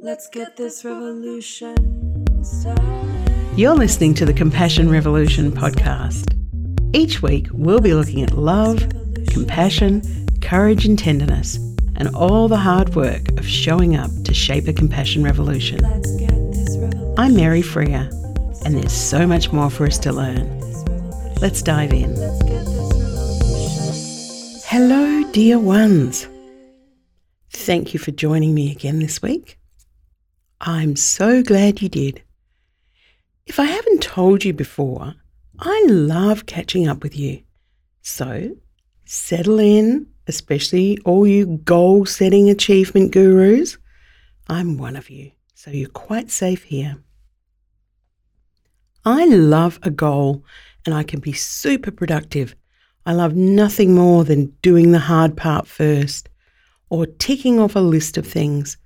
Let's get this revolution started. You're listening to the Compassion Revolution podcast. Each week, we'll be looking at love, compassion, courage, and tenderness, and all the hard work of showing up to shape a compassion revolution. Let's get this revolution. I'm Mary Freer, and there's so much more for us to learn. Let's dive in. Let's get this revolution. Hello, dear ones. Thank you for joining me again this week. I'm so glad you did. If I haven't told you before, I love catching up with you. So settle in, especially all you goal setting achievement gurus. I'm one of you, so you're quite safe here. I love a goal and I can be super productive. I love nothing more than doing the hard part first or ticking off a list of things.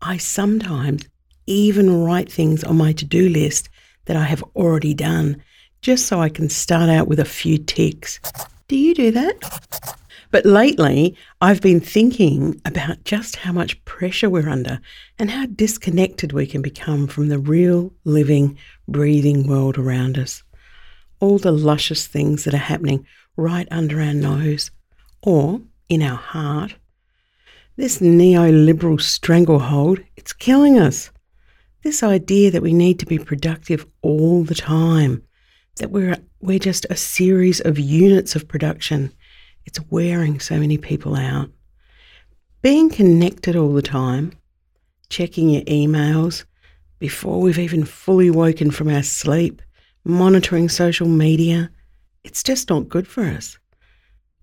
I sometimes even write things on my to do list that I have already done just so I can start out with a few ticks. Do you do that? But lately, I've been thinking about just how much pressure we're under and how disconnected we can become from the real, living, breathing world around us. All the luscious things that are happening right under our nose or in our heart. This neoliberal stranglehold, it's killing us. This idea that we need to be productive all the time, that we're, we're just a series of units of production, it's wearing so many people out. Being connected all the time, checking your emails before we've even fully woken from our sleep, monitoring social media, it's just not good for us.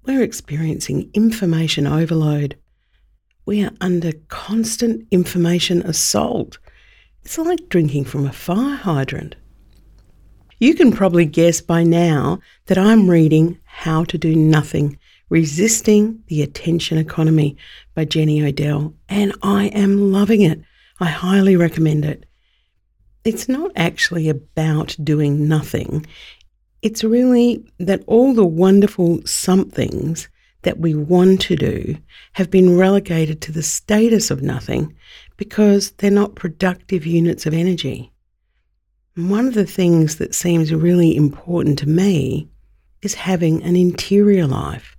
We're experiencing information overload. We are under constant information assault. It's like drinking from a fire hydrant. You can probably guess by now that I'm reading How to Do Nothing Resisting the Attention Economy by Jenny Odell, and I am loving it. I highly recommend it. It's not actually about doing nothing, it's really that all the wonderful somethings that we want to do have been relegated to the status of nothing because they're not productive units of energy. And one of the things that seems really important to me is having an interior life,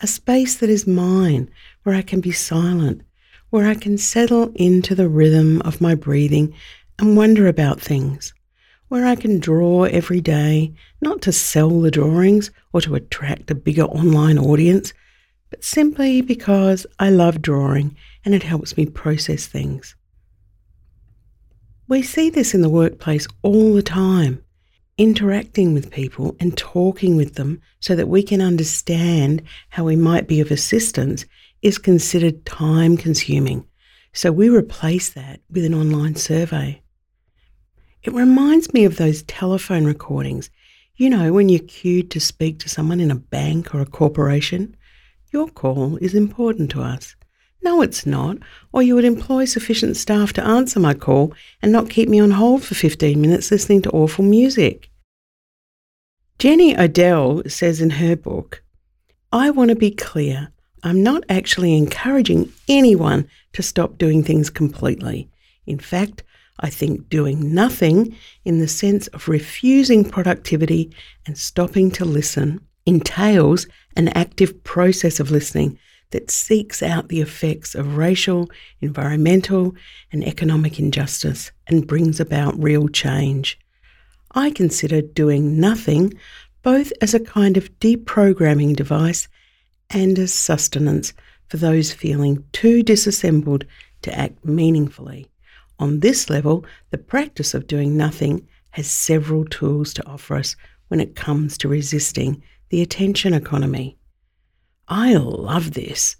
a space that is mine, where I can be silent, where I can settle into the rhythm of my breathing and wonder about things, where I can draw every day, not to sell the drawings or to attract a bigger online audience, but simply because I love drawing and it helps me process things. We see this in the workplace all the time, interacting with people and talking with them so that we can understand how we might be of assistance is considered time consuming. So we replace that with an online survey. It reminds me of those telephone recordings. You know, when you're queued to speak to someone in a bank or a corporation, your call is important to us. No, it's not, or you would employ sufficient staff to answer my call and not keep me on hold for 15 minutes listening to awful music. Jenny Odell says in her book, I want to be clear. I'm not actually encouraging anyone to stop doing things completely. In fact, I think doing nothing in the sense of refusing productivity and stopping to listen entails an active process of listening that seeks out the effects of racial, environmental, and economic injustice and brings about real change. I consider doing nothing both as a kind of deprogramming device and as sustenance for those feeling too disassembled to act meaningfully. On this level, the practice of doing nothing has several tools to offer us when it comes to resisting the attention economy. I love this.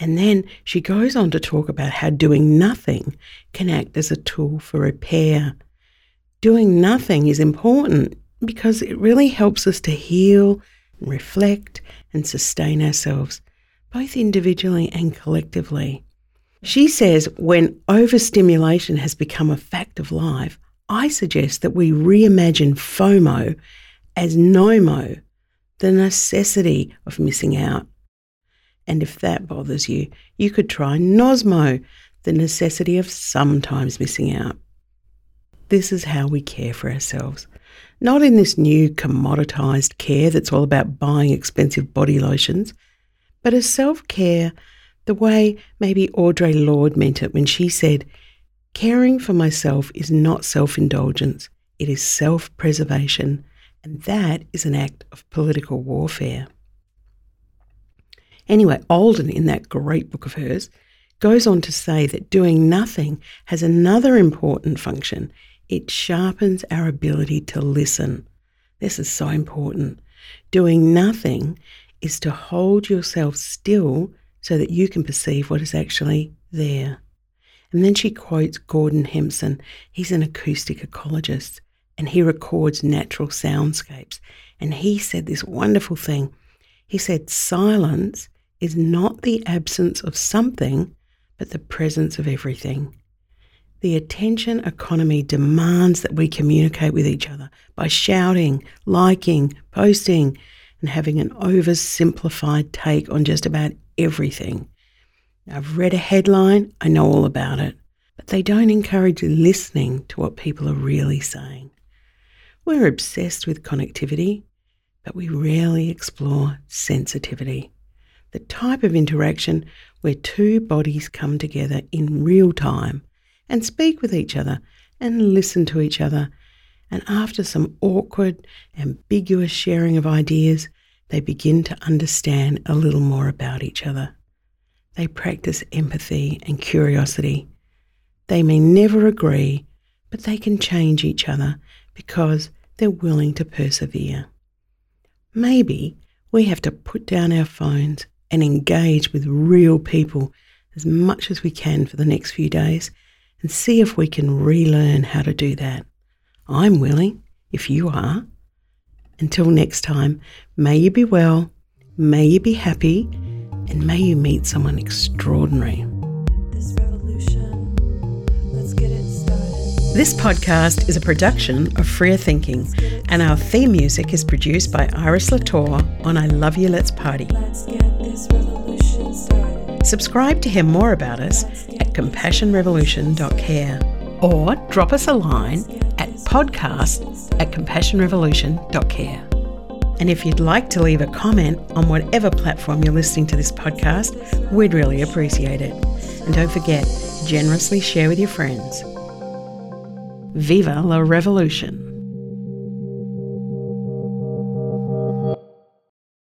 And then she goes on to talk about how doing nothing can act as a tool for repair. Doing nothing is important because it really helps us to heal, and reflect, and sustain ourselves, both individually and collectively. She says when overstimulation has become a fact of life, I suggest that we reimagine FOMO as NOMO, the necessity of missing out. And if that bothers you, you could try Nosmo, the necessity of sometimes missing out. This is how we care for ourselves. Not in this new commoditized care that's all about buying expensive body lotions, but as self care the way maybe Audre Lorde meant it when she said, Caring for myself is not self indulgence, it is self preservation, and that is an act of political warfare. Anyway, Odell, in that great book of hers, goes on to say that doing nothing has another important function. It sharpens our ability to listen. This is so important. Doing nothing is to hold yourself still so that you can perceive what is actually there. And then she quotes Gordon Hempton. He's an acoustic ecologist and he records natural soundscapes. And he said this wonderful thing. He said, Silence is not the absence of something, but the presence of everything. The attention economy demands that we communicate with each other by shouting, liking, posting, and having an oversimplified take on just about everything. I've read a headline, I know all about it, but they don't encourage listening to what people are really saying. We're obsessed with connectivity, but we rarely explore sensitivity the type of interaction where two bodies come together in real time and speak with each other and listen to each other. And after some awkward, ambiguous sharing of ideas, they begin to understand a little more about each other. They practice empathy and curiosity. They may never agree, but they can change each other because they're willing to persevere. Maybe we have to put down our phones and engage with real people as much as we can for the next few days and see if we can relearn how to do that. I'm willing, if you are. Until next time, may you be well, may you be happy, and may you meet someone extraordinary. This revolution. Let's get it started. This podcast is a production of Freer Thinking, and our theme music is produced by Iris Latour on I Love You Let's Party. Let's get this revolution started. Subscribe to hear more about us at compassionrevolution.care or drop us a line at podcast at compassionrevolution.care. And if you'd like to leave a comment on whatever platform you're listening to this podcast, we'd really appreciate it. And don't forget, generously share with your friends. Viva la revolution!